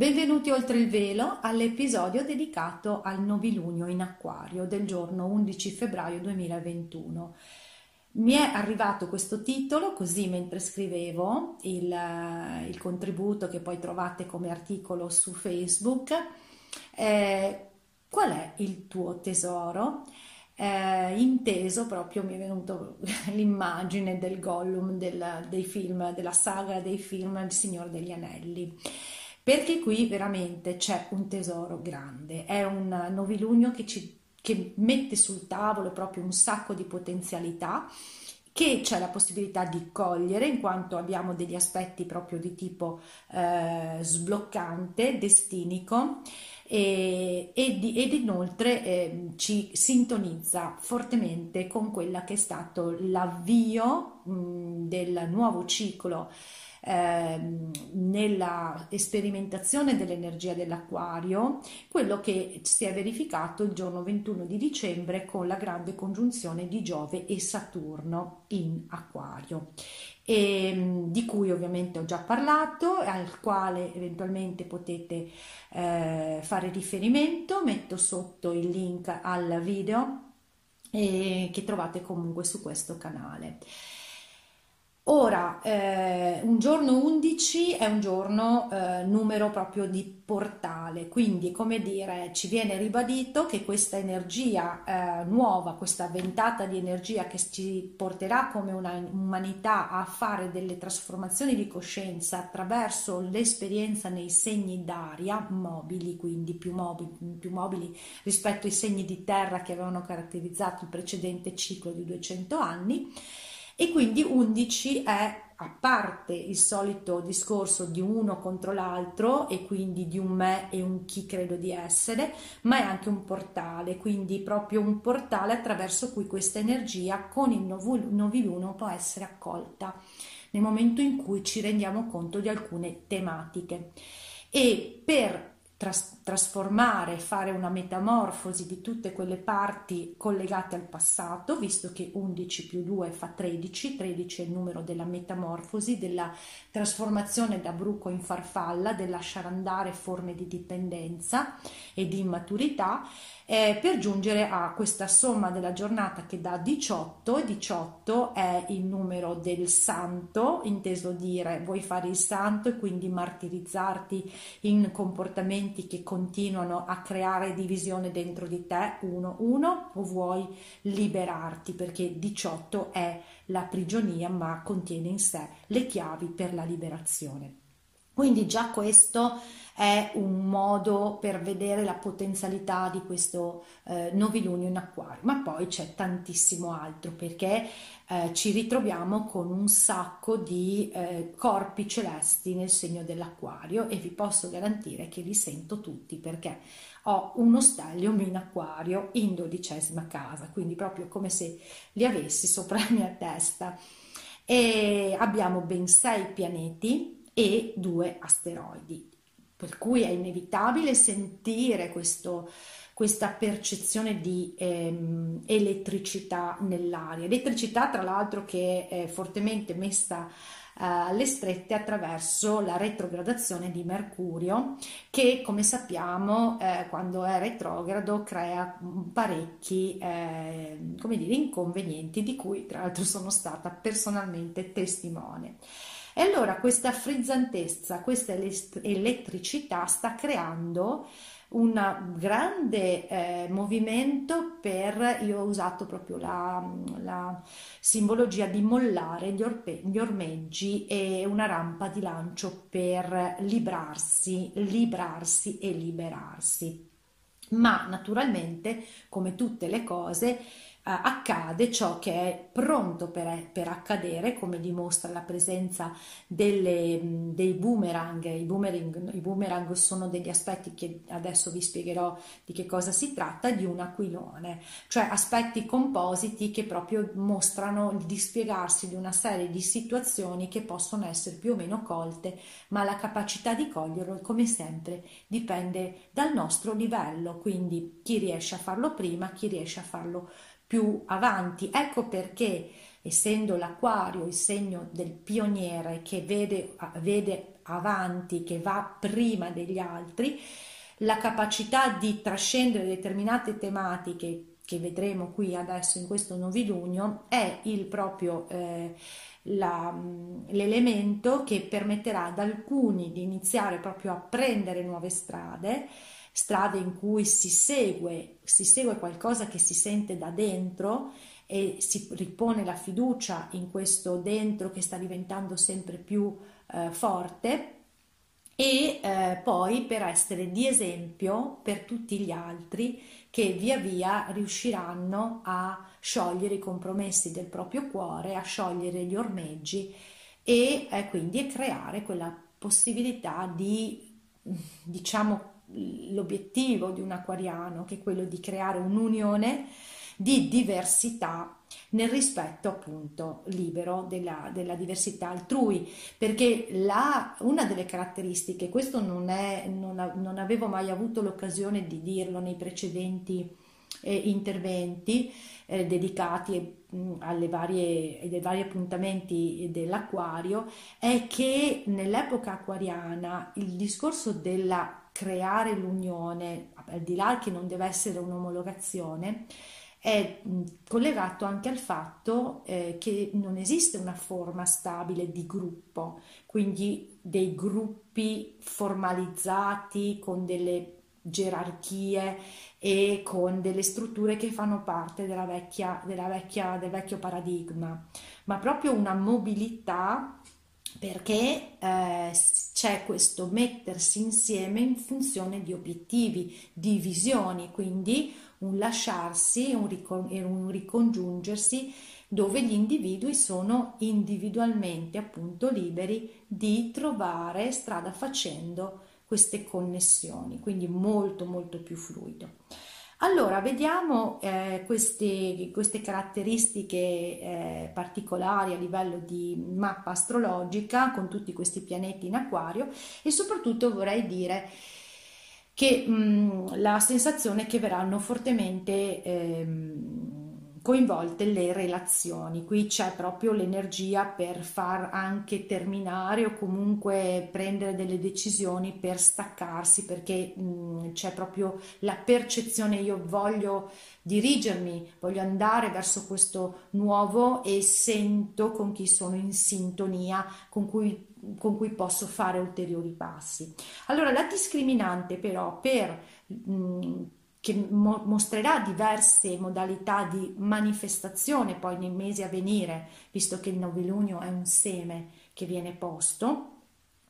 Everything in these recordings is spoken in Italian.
Benvenuti oltre il velo all'episodio dedicato al novilunio in acquario del giorno 11 febbraio 2021. Mi è arrivato questo titolo così mentre scrivevo il, il contributo che poi trovate come articolo su Facebook. Eh, qual è il tuo tesoro? Eh, inteso proprio mi è venuto l'immagine del Gollum del, dei film, della saga dei film Il Signore degli Anelli perché qui veramente c'è un tesoro grande, è un novilunio che, ci, che mette sul tavolo proprio un sacco di potenzialità che c'è la possibilità di cogliere in quanto abbiamo degli aspetti proprio di tipo eh, sbloccante, destinico e, ed, ed, inoltre eh, ci sintonizza fortemente con quella che è stato l'avvio mh, del nuovo ciclo Ehm, nella sperimentazione dell'energia dell'acquario quello che si è verificato il giorno 21 di dicembre con la grande congiunzione di Giove e Saturno in acquario e, ehm, di cui ovviamente ho già parlato, al quale eventualmente potete eh, fare riferimento, metto sotto il link al video eh, che trovate comunque su questo canale. Ora, eh, un giorno 11 è un giorno eh, numero proprio di portale, quindi come dire, ci viene ribadito che questa energia eh, nuova, questa ventata di energia che ci porterà come umanità a fare delle trasformazioni di coscienza attraverso l'esperienza nei segni d'aria, mobili, quindi più mobili, più mobili rispetto ai segni di terra che avevano caratterizzato il precedente ciclo di 200 anni e quindi 11 è a parte il solito discorso di uno contro l'altro e quindi di un me e un chi credo di essere, ma è anche un portale, quindi proprio un portale attraverso cui questa energia con il noviluno può essere accolta nel momento in cui ci rendiamo conto di alcune tematiche. E per tras- trasformare, fare una metamorfosi di tutte quelle parti collegate al passato, visto che 11 più 2 fa 13, 13 è il numero della metamorfosi, della trasformazione da bruco in farfalla, del lasciare andare forme di dipendenza e di immaturità eh, per giungere a questa somma della giornata che dà 18 e 18 è il numero del santo, inteso dire vuoi fare il santo e quindi martirizzarti in comportamenti che continuano a creare divisione dentro di te, 1, 1, o vuoi liberarti perché 18 è la prigionia ma contiene in sé le chiavi per la liberazione. Quindi già questo è un modo per vedere la potenzialità di questo eh, novilunio in acquario, ma poi c'è tantissimo altro perché eh, ci ritroviamo con un sacco di eh, corpi celesti nel segno dell'acquario e vi posso garantire che li sento tutti perché ho uno stellium in acquario in dodicesima casa, quindi proprio come se li avessi sopra la mia testa. E abbiamo ben sei pianeti e due asteroidi. Per cui è inevitabile sentire questo, questa percezione di ehm, elettricità nell'aria. Elettricità, tra l'altro, che è fortemente messa eh, alle strette attraverso la retrogradazione di Mercurio che come sappiamo eh, quando è retrogrado crea parecchi eh, dire, inconvenienti di cui tra l'altro sono stata personalmente testimone. E allora questa frizzantezza, questa elettricità sta creando un grande eh, movimento per, io ho usato proprio la, la simbologia di mollare gli, orpe, gli, ormeggi e una rampa di lancio per librarsi, librarsi e liberarsi. Ma naturalmente, come tutte le cose, accade ciò che è pronto per, per, accadere, come dimostra la presenza delle, dei boomerang. I, boomerang. I boomerang sono degli aspetti che adesso vi spiegherò di che cosa si tratta, di un aquilone, cioè aspetti compositi che proprio mostrano il dispiegarsi di una serie di situazioni che possono essere più o meno colte, ma la capacità di coglierlo, come sempre, dipende dal nostro livello, quindi chi riesce a farlo prima, chi riesce a farlo più avanti. Ecco perché, essendo l'acquario il segno del pioniere che vede, vede avanti, che va prima degli altri, la capacità di trascendere determinate tematiche che vedremo qui adesso in questo novilunio è il proprio eh, la, l'elemento che permetterà ad alcuni di iniziare proprio a prendere nuove strade strade in cui si segue, si segue qualcosa che si sente da dentro e si ripone la fiducia in questo dentro che sta diventando sempre più eh, forte e eh, poi per essere di esempio per tutti gli altri che via via riusciranno a sciogliere i compromessi del proprio cuore, a sciogliere gli ormeggi e eh, quindi creare quella possibilità di diciamo l'obiettivo di un acquariano, che è quello di creare un'unione di diversità nel rispetto appunto libero della, della diversità altrui, perché la, una delle caratteristiche, questo non, è, non, non avevo mai avuto l'occasione di dirlo nei precedenti eh, interventi eh, dedicati mh, alle varie, ai vari appuntamenti dell'acquario, è che nell'epoca acquariana il discorso della creare l'unione, al di là che non deve essere un'omologazione, è collegato anche al fatto eh, che non esiste una forma stabile di gruppo, quindi dei gruppi formalizzati con delle gerarchie e con delle strutture che fanno parte della vecchia, della vecchia, del vecchio paradigma, ma proprio una mobilità perché eh, c'è questo mettersi insieme in funzione di obiettivi, di visioni, quindi un lasciarsi un, ricon- un ricongiungersi dove gli individui sono individualmente appunto liberi di trovare strada facendo queste connessioni, quindi molto molto più fluido. Allora, vediamo eh, queste, queste, caratteristiche eh, particolari a livello di mappa astrologica con tutti questi pianeti in acquario e soprattutto vorrei dire che mh, mm, la sensazione è che verranno fortemente... Eh, coinvolte le relazioni. Qui c'è proprio l'energia per far anche terminare o comunque prendere delle decisioni per staccarsi perché mh, c'è proprio la percezione io voglio dirigermi, voglio andare verso questo nuovo e sento con chi sono in sintonia, con cui con cui posso fare ulteriori passi. Allora, la discriminante però per mh, che mo- mostrerà diverse modalità di manifestazione poi nei mesi a venire, visto che il novilunio è un seme che viene posto.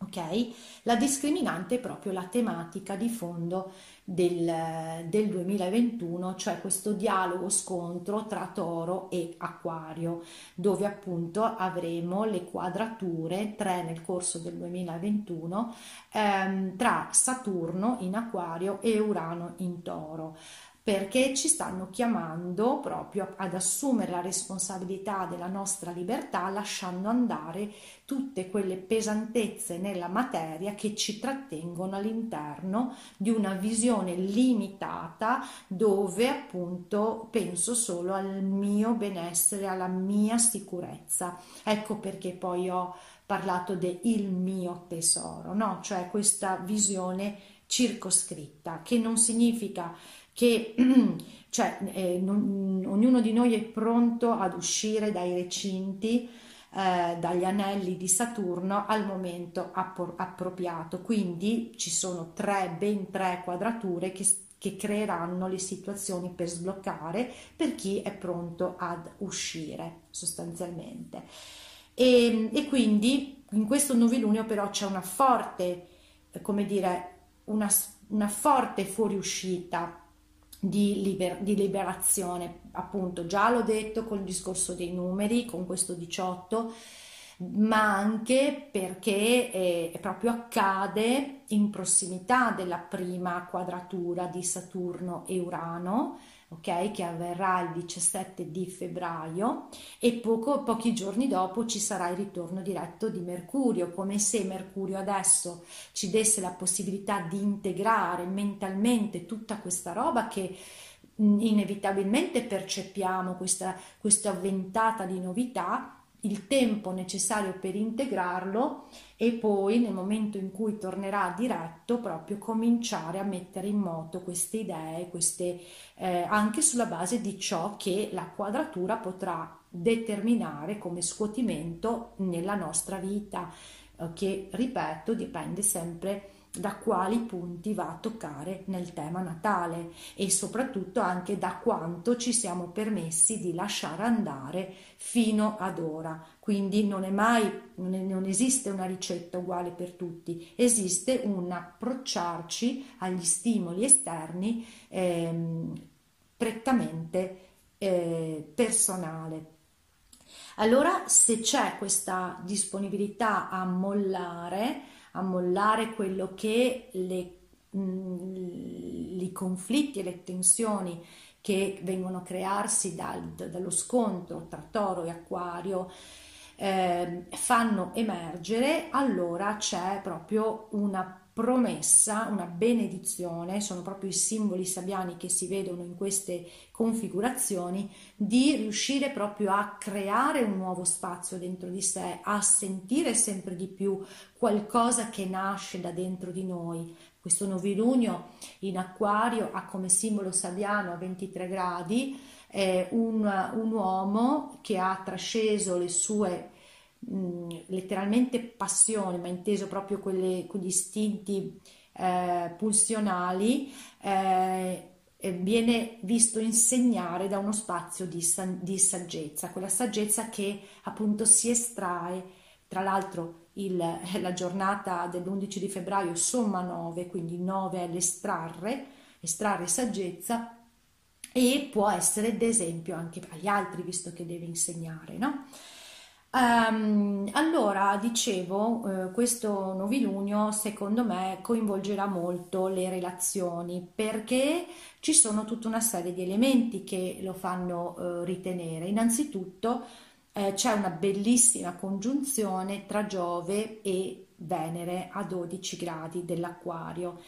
Ok? La discriminante è proprio la tematica di fondo del, del 2021, cioè questo dialogo scontro tra toro e acquario, dove appunto avremo le quadrature, tre nel corso del 2021, ehm, tra Saturno in acquario e Urano in toro perché ci stanno chiamando proprio ad assumere la responsabilità della nostra libertà lasciando andare tutte quelle pesantezze nella materia che ci trattengono all'interno di una visione limitata dove appunto penso solo al mio benessere, alla mia sicurezza. Ecco perché poi ho parlato del mio tesoro, no? Cioè questa visione circoscritta che non significa che cioè, eh, non, ognuno di noi è pronto ad uscire dai recinti, eh, dagli anelli di Saturno al momento appro- appropriato. Quindi ci sono tre, ben tre quadrature che, che creeranno le situazioni per sbloccare per chi è pronto ad uscire sostanzialmente. E, e quindi in questo novilunio però c'è una forte, come dire, una, una forte fuoriuscita di, liber- di, liberazione, appunto già l'ho detto col discorso dei numeri, con questo 18, ma anche perché eh, proprio accade in prossimità della prima quadratura di Saturno e Urano, ok, che avverrà il 17 di febbraio e poco, pochi giorni dopo ci sarà il ritorno diretto di Mercurio, come se Mercurio adesso ci desse la possibilità di integrare mentalmente tutta questa roba che inevitabilmente percepiamo questa, questa ventata di novità il tempo necessario per integrarlo e poi nel momento in cui tornerà diretto proprio cominciare a mettere in moto queste idee, queste, eh, anche sulla base di ciò che la quadratura potrà determinare come scuotimento nella nostra vita, eh, che ripeto dipende sempre da quali punti va a toccare nel tema natale e soprattutto anche da quanto ci siamo permessi di lasciare andare fino ad ora. Quindi non è mai, non esiste una ricetta uguale per tutti, esiste un approcciarci agli stimoli esterni ehm, prettamente eh, personale. Allora, se c'è questa disponibilità a mollare, mollare quello che le, mh, i conflitti e le tensioni che vengono a crearsi dal, dallo scontro tra toro e acquario eh, fanno emergere, allora c'è proprio una promessa, una benedizione, sono proprio i simboli sabbiani che si vedono in queste configurazioni, di riuscire proprio a creare un nuovo spazio dentro di sé, a sentire sempre di più qualcosa che nasce da dentro di noi. Questo novilunio in acquario ha come simbolo sabbiano a 23 gradi eh, un, un uomo che ha trasceso le sue letteralmente passione, ma inteso proprio quelle, quegli istinti eh, pulsionali, eh, viene visto insegnare da uno spazio di, di, saggezza, quella saggezza che appunto si estrae, tra l'altro il, la giornata dell'11 di febbraio somma 9, quindi 9 è l'estrarre, estrarre saggezza e può essere d'esempio anche agli altri visto che deve insegnare, no? Um, allora, dicevo, eh, questo novilunio secondo me coinvolgerà molto le relazioni perché ci sono tutta una serie di elementi che lo fanno eh, ritenere. Innanzitutto eh, c'è una bellissima congiunzione tra Giove e Venere a 12 gradi dell'Acquario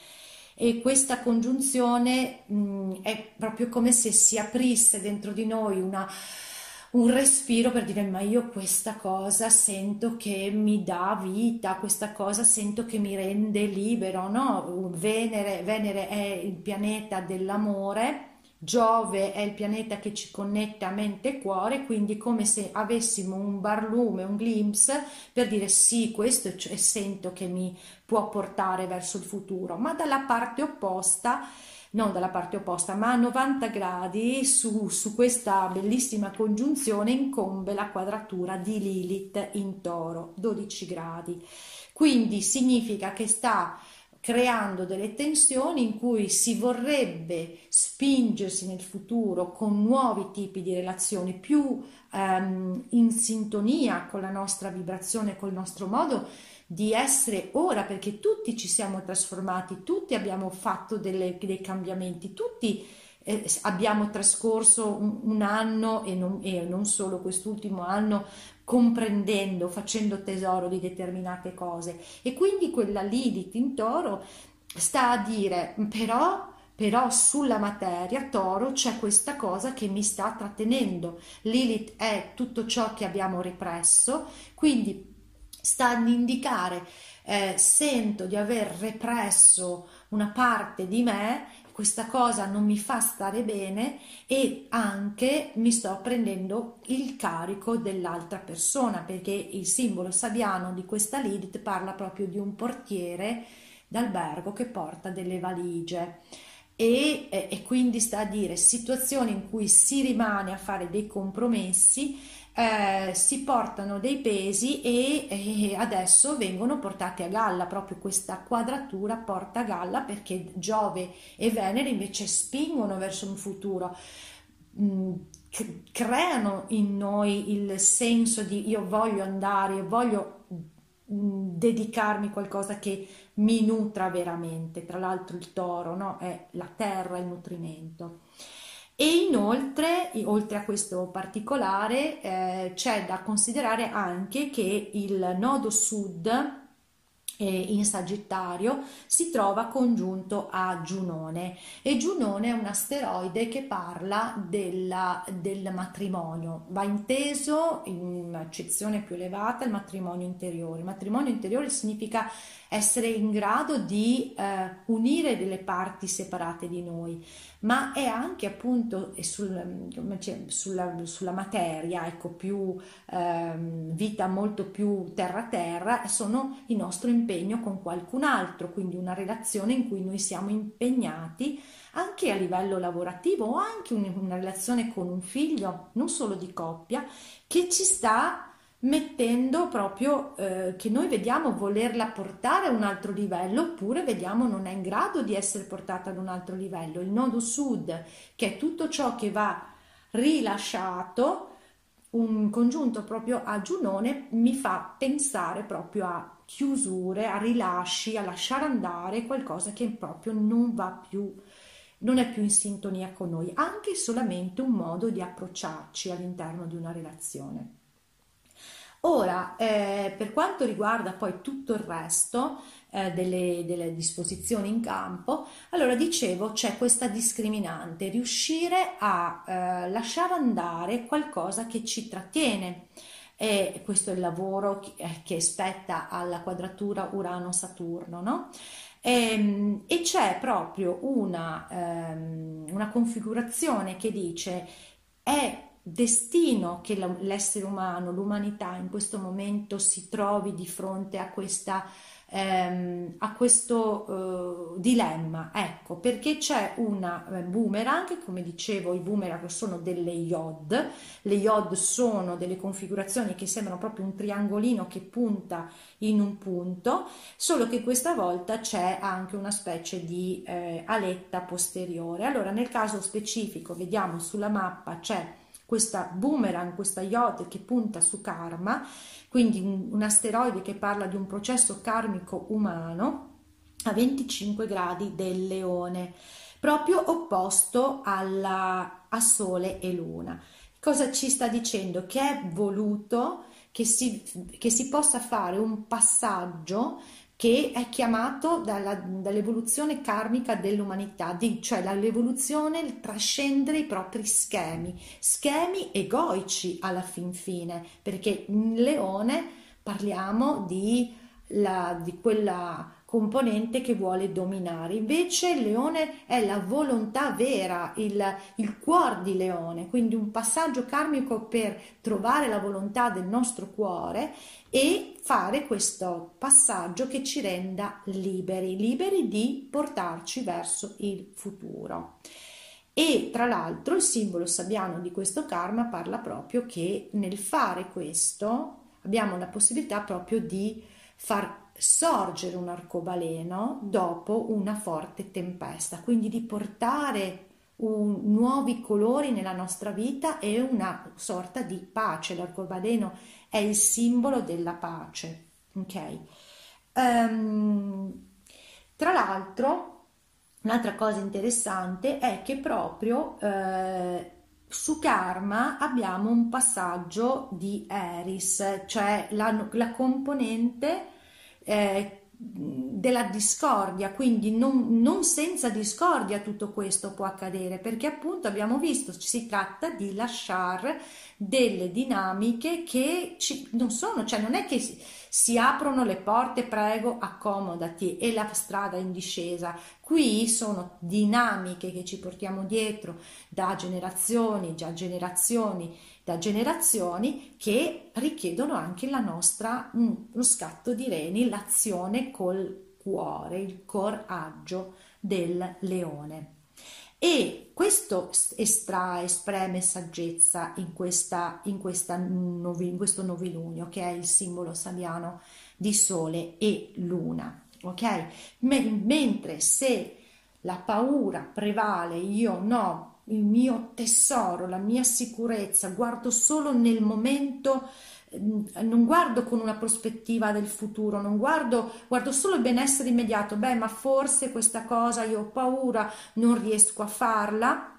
e questa congiunzione mh, è proprio come se si aprisse dentro di noi una un respiro per dire ma io questa cosa sento che mi dà vita, questa cosa sento che mi rende libero, no? Venere, Venere è il pianeta dell'amore, Giove è il pianeta che ci connette a mente e cuore, quindi come se avessimo un barlume, un glimpse per dire sì, questo è, sento che mi può portare verso il futuro, ma dalla parte opposta non dalla parte opposta, ma a 90 gradi su, su questa bellissima congiunzione incombe la quadratura di Lilith in toro, 12 gradi. Quindi significa che sta creando delle tensioni in cui si vorrebbe spingersi nel futuro con nuovi tipi di relazioni più ehm, in sintonia con la nostra vibrazione, col nostro modo di essere ora, perché tutti ci siamo trasformati, tutti abbiamo fatto delle, dei cambiamenti, tutti eh, abbiamo trascorso un, un anno e non, e non solo quest'ultimo anno comprendendo, facendo tesoro di determinate cose. E quindi quella Lilith in toro sta a dire però però sulla materia toro c'è questa cosa che mi sta trattenendo. Lilith è tutto ciò che abbiamo represso, quindi sta ad indicare eh, sento di aver represso una parte di me, questa cosa non mi fa stare bene e anche mi sto prendendo il carico dell'altra persona perché il simbolo sabiano di questa Lilith parla proprio di un portiere d'albergo che porta delle valigie. E, e, quindi sta a dire situazioni in cui si rimane a fare dei compromessi eh, si portano dei pesi e, e, adesso vengono portati a galla, proprio questa quadratura porta a galla perché Giove e Venere invece spingono verso un futuro. Mm, creano in noi il senso di io voglio andare, voglio mm, dedicarmi a qualcosa che mi nutra veramente. Tra l'altro il toro no? è la terra, il nutrimento. E inoltre, oltre a questo particolare, eh, c'è da considerare anche che il nodo sud in Sagittario si trova congiunto a Giunone e Giunone è un asteroide che parla della, del matrimonio, va inteso in accezione più elevata il matrimonio interiore. Il matrimonio interiore significa essere in grado di eh, unire delle parti separate di noi, ma è anche appunto sul, sulla, sulla, materia, ecco, più eh, vita molto più terra-terra, sono il nostro impegno con qualcun altro, quindi una relazione in cui noi siamo impegnati anche a livello lavorativo o anche un, una relazione con un figlio, non solo di coppia, che ci sta mettendo proprio eh, che noi vediamo volerla portare a un altro livello oppure vediamo non è in grado di essere portata ad un altro livello. Il nodo sud, che è tutto ciò che va rilasciato, un congiunto proprio a Giunone mi fa pensare proprio a chiusure, a rilasci, a lasciare andare qualcosa che proprio non va più, non è più in sintonia con noi, anche solamente un modo di approcciarci all'interno di una relazione. Ora, eh, per quanto riguarda poi tutto il resto eh, delle, delle, disposizioni in campo, allora dicevo c'è questa discriminante, riuscire a eh, lasciare andare qualcosa che ci trattiene. E questo è il lavoro che, eh, che spetta alla quadratura Urano-Saturno, no? E, ehm, e, c'è proprio una, ehm, una configurazione che dice è destino che l'essere umano, l'umanità in questo momento si trovi di fronte a, questa, ehm, a questo eh, dilemma. Ecco, perché c'è una eh, boomerang, come dicevo, i boomerang sono delle iod, le iod sono delle configurazioni che sembrano proprio un triangolino che punta in un punto, solo che questa volta c'è anche una specie di eh, aletta posteriore. Allora, nel caso specifico, vediamo sulla mappa c'è questa boomerang, questa yacht che punta su karma, quindi un, un asteroide che parla di un processo karmico umano a 25 gradi del leone, proprio opposto alla, a Sole e Luna. Cosa ci sta dicendo? Che è voluto che si, che si possa fare un passaggio che è chiamato dalla, dall'evoluzione karmica dell'umanità, di, cioè l'evoluzione, il trascendere i propri schemi, schemi egoici alla fin fine, perché in Leone parliamo di, la, di quella componente che vuole dominare. Invece il leone è la volontà vera, il, il cuore di leone, quindi un passaggio karmico per trovare la volontà del nostro cuore e fare questo passaggio che ci renda liberi, liberi di portarci verso il futuro. E tra l'altro il simbolo sabbiano di questo karma parla proprio che nel fare questo abbiamo la possibilità proprio di far sorgere un arcobaleno dopo una forte tempesta, quindi di portare un, nuovi colori nella nostra vita e una sorta di pace. L'arcobaleno è il simbolo della pace. Ok? Um, tra l'altro, un'altra cosa interessante è che proprio eh, su Karma abbiamo un passaggio di Eris, cioè la, la componente eh, della discordia, quindi non, non, senza discordia tutto questo può accadere, perché appunto abbiamo visto si tratta di lasciare delle dinamiche che ci, non sono, cioè non è che si, si aprono le porte, prego, accomodati e la strada in discesa. Qui sono dinamiche che ci portiamo dietro da generazioni, già generazioni da generazioni che richiedono anche la nostra, mm, lo scatto di reni, l'azione col cuore, il coraggio del leone. e questo estrae, espreme saggezza in, questa, in, questa novi, in questo novilunio che è il simbolo sabiano di sole e luna. Ok? mentre se la paura prevale, io no, il mio tesoro, la mia sicurezza, guardo solo nel momento, mm, non guardo con una prospettiva del futuro, non guardo, guardo solo il benessere immediato, beh, ma forse questa cosa io ho paura, non riesco a farla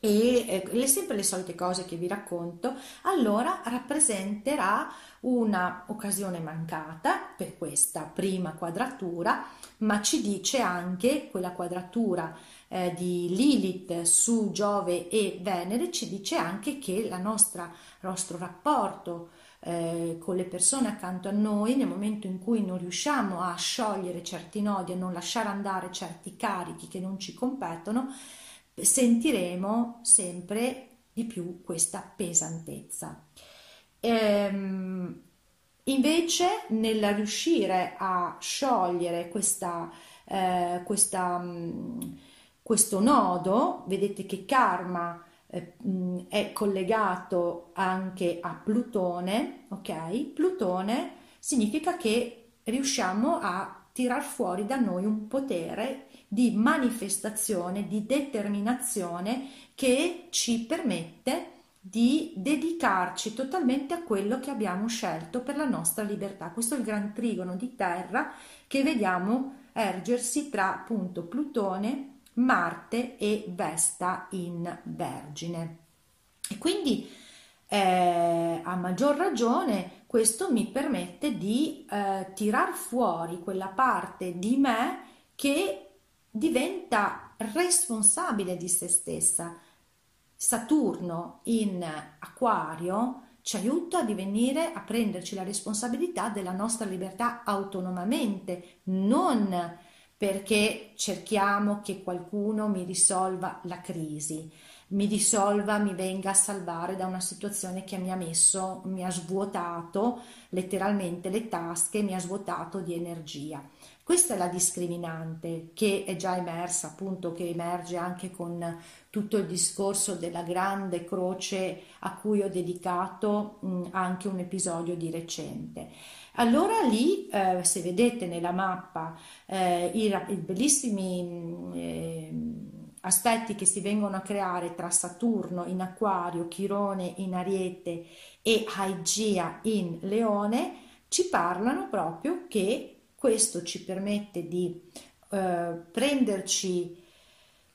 e eh, sempre le solite cose che vi racconto, allora rappresenterà una occasione mancata per questa prima quadratura, ma ci dice anche quella quadratura eh, di Lilith su Giove e Venere, ci dice anche che la nostra, nostro rapporto eh, con le persone accanto a noi, nel momento in cui non riusciamo a sciogliere certi nodi, a non lasciare andare certi carichi che non ci competono, sentiremo sempre di più questa pesantezza. Ehm, invece, nel riuscire a sciogliere questa, eh, questa, mm, questo nodo, vedete che karma eh, mm, è collegato anche a Plutone, ok? Plutone significa che riusciamo a tirar fuori da noi un potere di manifestazione, di determinazione che ci permette di dedicarci totalmente a quello che abbiamo scelto per la nostra libertà. Questo è il gran trigono di terra che vediamo ergersi tra appunto Plutone, Marte e Vesta in Vergine. E quindi eh, a maggior ragione questo mi permette di eh, tirar fuori quella parte di me che diventa responsabile di se stessa. Saturno in acquario ci aiuta a divenire, a prenderci la responsabilità della nostra libertà autonomamente, non perché cerchiamo che qualcuno mi risolva la crisi, mi risolva, mi venga a salvare da una situazione che mi ha messo, mi ha svuotato letteralmente le tasche, mi ha svuotato di energia. Questa è la discriminante che è già emersa, appunto, che emerge anche con tutto il discorso della grande croce a cui ho dedicato mh, anche un episodio di recente. Allora lì, eh, se vedete nella mappa eh, i, i, bellissimi eh, aspetti che si vengono a creare tra Saturno in Acquario, Chirone in Ariete e Aigia in Leone, ci parlano proprio che questo ci permette di eh, prenderci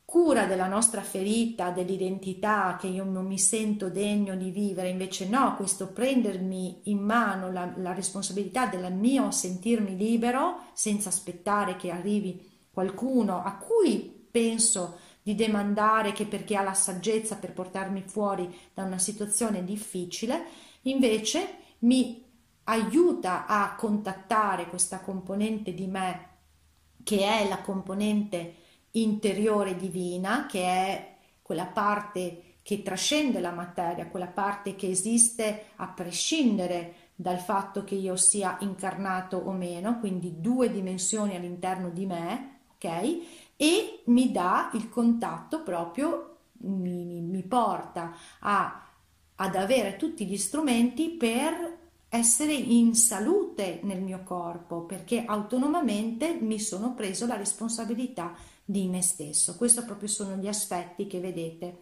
cura della nostra ferita, dell'identità che io non mi sento degno di vivere, invece no, questo prendermi in mano la, la responsabilità del mio sentirmi libero senza aspettare che arrivi qualcuno a cui penso di demandare che perché ha la saggezza per portarmi fuori da una situazione difficile, invece mi aiuta a contattare questa componente di me che è la componente interiore divina, che è quella parte che trascende la materia, quella parte che esiste a prescindere dal fatto che io sia incarnato o meno, quindi due dimensioni all'interno di me, ok? E mi dà il contatto proprio, mi, mi porta a, ad avere tutti gli strumenti per essere in salute nel mio corpo perché autonomamente mi sono preso la responsabilità di me stesso. Questi proprio sono gli aspetti che vedete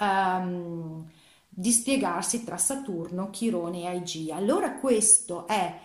um, di spiegarsi tra Saturno, Chirone e Aigia. Allora questo è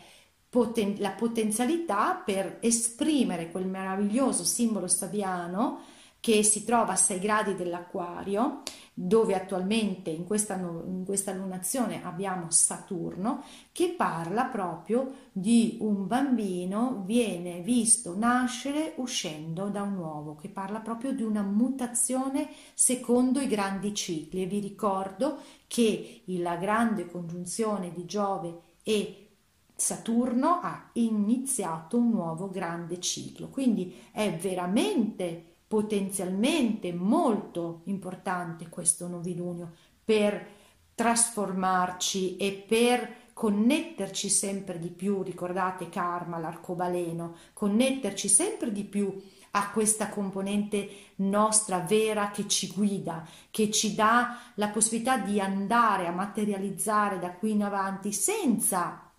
poten- la potenzialità per esprimere quel meraviglioso simbolo stabiano che si trova a 6 gradi dell'acquario dove attualmente in questa, in questa lunazione abbiamo Saturno, che parla proprio di un bambino viene visto nascere uscendo da un uovo, che parla proprio di una mutazione secondo i grandi cicli. E vi ricordo che la grande congiunzione di Giove e Saturno ha iniziato un nuovo grande ciclo, quindi è veramente potenzialmente molto importante questo novilunio per trasformarci e per connetterci sempre di più, ricordate karma, l'arcobaleno, connetterci sempre di più a questa componente nostra vera che ci guida, che ci dà la possibilità di andare a materializzare da qui in avanti senza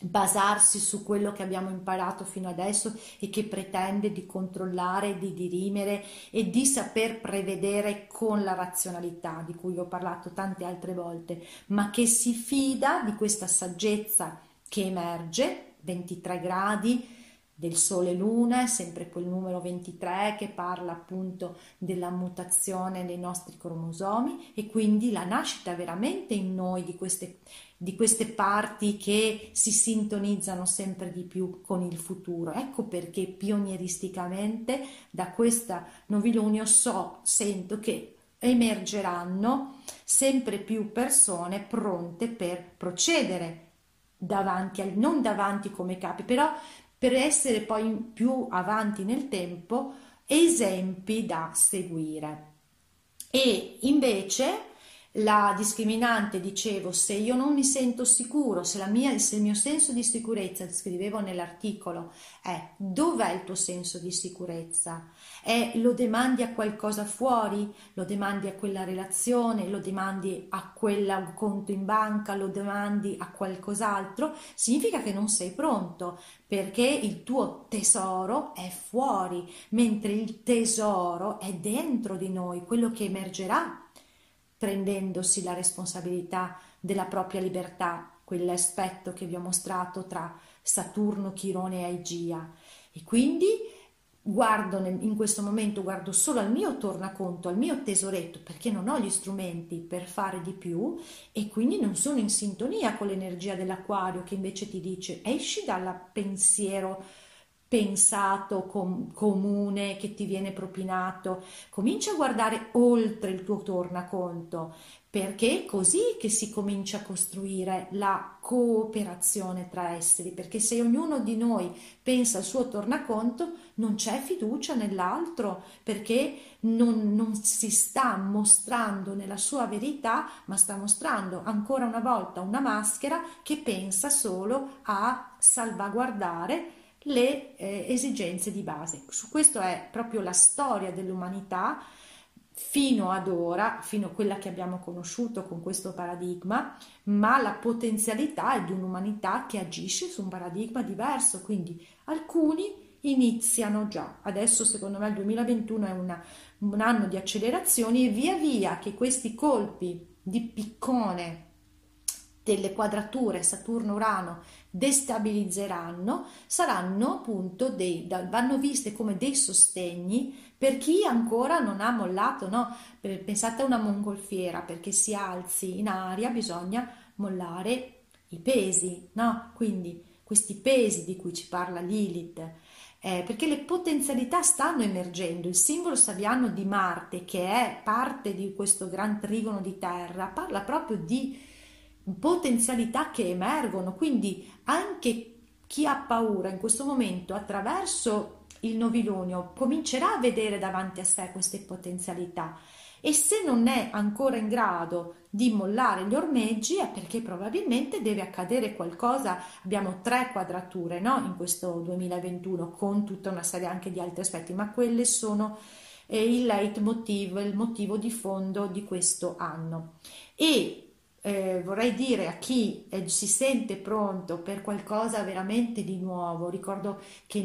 basarsi su quello che abbiamo imparato fino adesso e che pretende di controllare, di dirimere e di saper prevedere con la razionalità di cui ho parlato tante altre volte, ma che si fida di questa saggezza che emerge, 23 gradi, del Sole Luna, sempre quel numero 23 che parla appunto della mutazione dei nostri cromosomi e quindi la nascita veramente in noi di queste, di queste parti che si sintonizzano sempre di più con il futuro. Ecco perché pionieristicamente da questa novilunio so, sento che emergeranno sempre più persone pronte per procedere davanti, non davanti come capi, però per essere poi più avanti nel tempo esempi da seguire. E invece la discriminante, dicevo, se io non mi sento sicuro, se, mia, se, il mio senso di sicurezza, scrivevo nell'articolo, è dov'è il tuo senso di sicurezza? È, lo demandi a qualcosa fuori? Lo demandi a quella relazione? Lo demandi a quel conto in banca? Lo demandi a qualcos'altro? Significa che non sei pronto perché il tuo tesoro è fuori, mentre il tesoro è dentro di noi, quello che emergerà prendendosi la responsabilità della propria libertà, quell'aspetto che vi ho mostrato tra Saturno, Chirone e Aigia. E quindi guardo in questo momento, guardo solo al mio tornaconto, al mio tesoretto, perché non ho gli strumenti per fare di più e quindi non sono in sintonia con l'energia dell'acquario che invece ti dice esci dal pensiero pensato, com- comune che ti viene propinato, comincia a guardare oltre il tuo tornaconto, perché è così che si comincia a costruire la cooperazione tra esseri, perché se ognuno di noi pensa al suo tornaconto, non c'è fiducia nell'altro, perché non, non si sta mostrando nella sua verità, ma sta mostrando ancora una volta una maschera che pensa solo a salvaguardare le eh, esigenze di base. Su questo è proprio la storia dell'umanità fino ad ora, fino a quella che abbiamo conosciuto con questo paradigma, ma la potenzialità è di un'umanità che agisce su un paradigma diverso, quindi alcuni iniziano già. Adesso secondo me il 2021 è una, un anno di accelerazioni e via via che questi colpi di piccone delle quadrature Saturno-Urano destabilizzeranno, saranno appunto dei, vanno viste come dei sostegni per chi ancora non ha mollato, no? Pensate a una mongolfiera, perché si alzi in aria bisogna mollare i pesi, no? Quindi questi pesi di cui ci parla Lilith, eh, perché le potenzialità stanno emergendo. Il simbolo sabiano di Marte, che è parte di questo gran trigono di terra, parla proprio di potenzialità che emergono, quindi anche chi ha paura in questo momento attraverso il novilunio comincerà a vedere davanti a sé queste potenzialità e se non è ancora in grado di mollare gli ormeggi è perché probabilmente deve accadere qualcosa. Abbiamo tre quadrature no? in questo 2021 con tutta una serie anche di altri aspetti, ma quelle sono eh, il leitmotiv, il motivo di fondo di questo anno. E eh, vorrei dire a chi eh, si sente pronto per qualcosa veramente di nuovo, ricordo che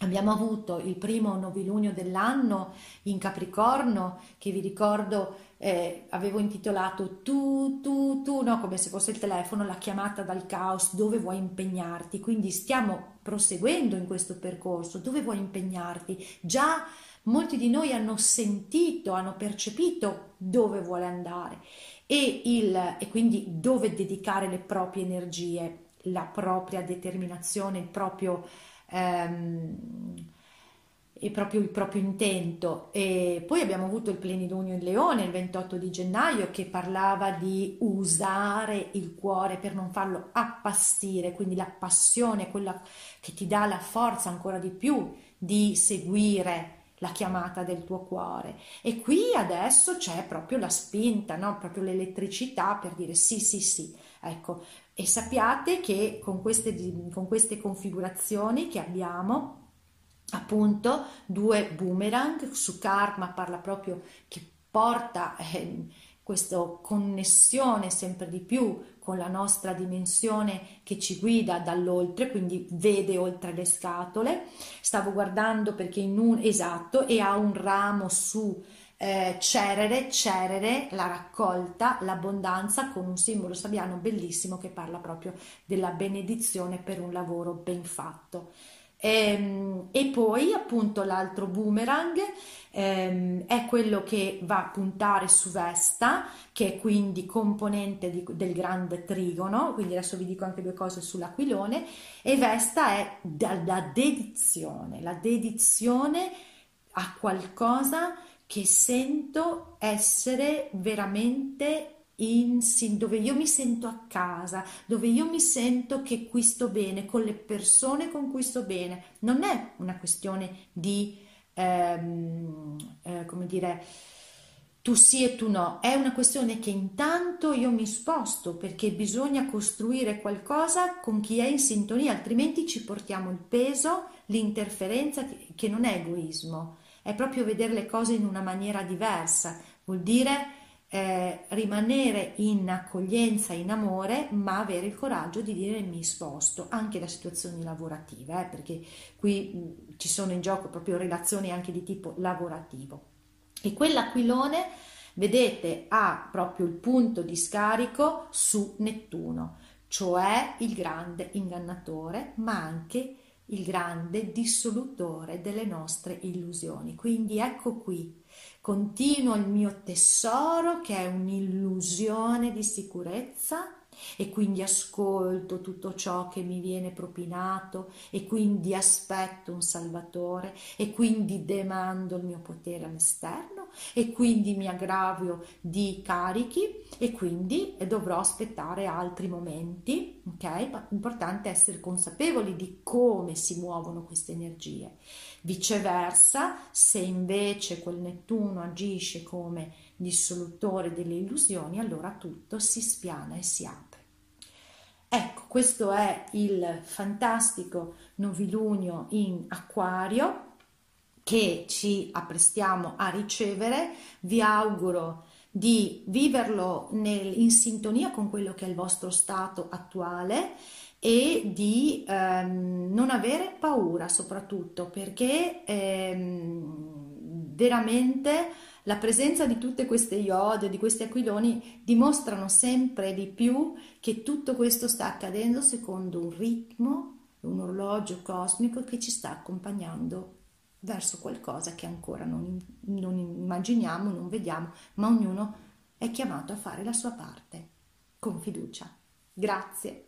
abbiamo avuto il primo novilunio dell'anno in Capricorno, che vi ricordo eh, avevo intitolato tu, tu, tu, no, come se fosse il telefono, la chiamata dal caos, dove vuoi impegnarti, quindi stiamo proseguendo in questo percorso, dove vuoi impegnarti, già molti di noi hanno sentito, hanno percepito dove vuole andare. E, il, e quindi dove dedicare le proprie energie, la propria determinazione, il proprio, ehm, il proprio, il proprio intento. E poi abbiamo avuto il plenilunio in Leone il 28 di gennaio che parlava di usare il cuore per non farlo appastire, quindi la passione, quella che ti dà la forza ancora di più di seguire la chiamata del tuo cuore. E qui adesso c'è proprio la spinta, no? proprio l'elettricità per dire sì, sì, sì. Ecco, e sappiate che con queste, con queste configurazioni che abbiamo appunto due boomerang, su karma parla proprio che porta eh, questa connessione sempre di più con la nostra dimensione che ci guida dall'oltre, quindi vede oltre le scatole. Stavo guardando perché in un esatto e ha un ramo su eh, cerere, cerere, la raccolta, l'abbondanza con un simbolo sabbiano bellissimo che parla proprio della benedizione per un lavoro ben fatto. E, ehm, e poi appunto l'altro boomerang ehm, è quello che va a puntare su Vesta, che è quindi componente di, del grande trigono, quindi adesso vi dico anche due cose sull'aquilone, e Vesta è la dedizione, la dedizione a qualcosa che sento essere veramente in, dove io mi sento a casa, dove io mi sento che qui sto bene, con le persone con cui sto bene. Non è una questione di, ehm, eh, come dire, tu sì e tu no, è una questione che intanto io mi sposto perché bisogna costruire qualcosa con chi è in sintonia, altrimenti ci portiamo il peso, l'interferenza, che, che non è egoismo, è proprio vedere le cose in una maniera diversa, vuol dire eh, rimanere in accoglienza, in amore, ma avere il coraggio di dire mi sposto anche da situazioni lavorative, eh, perché qui mh, ci sono in gioco proprio relazioni anche di tipo lavorativo. E quell'aquilone, vedete, ha proprio il punto di scarico su Nettuno, cioè il grande ingannatore, ma anche il grande dissolutore delle nostre illusioni. Quindi ecco qui Continuo il mio tesoro che è un'illusione di sicurezza e quindi ascolto tutto ciò che mi viene propinato e quindi aspetto un salvatore e quindi demando il mio potere all'esterno e quindi mi aggravio di carichi e quindi dovrò aspettare altri momenti, ok? Importante essere consapevoli di come si muovono queste energie. Viceversa, se invece quel Nettuno agisce come dissolutore delle illusioni, allora tutto si spiana e si apre. Ecco, questo è il fantastico novilunio in acquario che ci apprestiamo a ricevere. Vi auguro di viverlo nel, in sintonia con quello che è il vostro stato attuale e di ehm, non avere paura soprattutto perché ehm, veramente la presenza di tutte queste iode, di questi aquiloni dimostrano sempre di più che tutto questo sta accadendo secondo un ritmo, un orologio cosmico che ci sta accompagnando verso qualcosa che ancora non, non immaginiamo, non vediamo, ma ognuno è chiamato a fare la sua parte con fiducia. Grazie.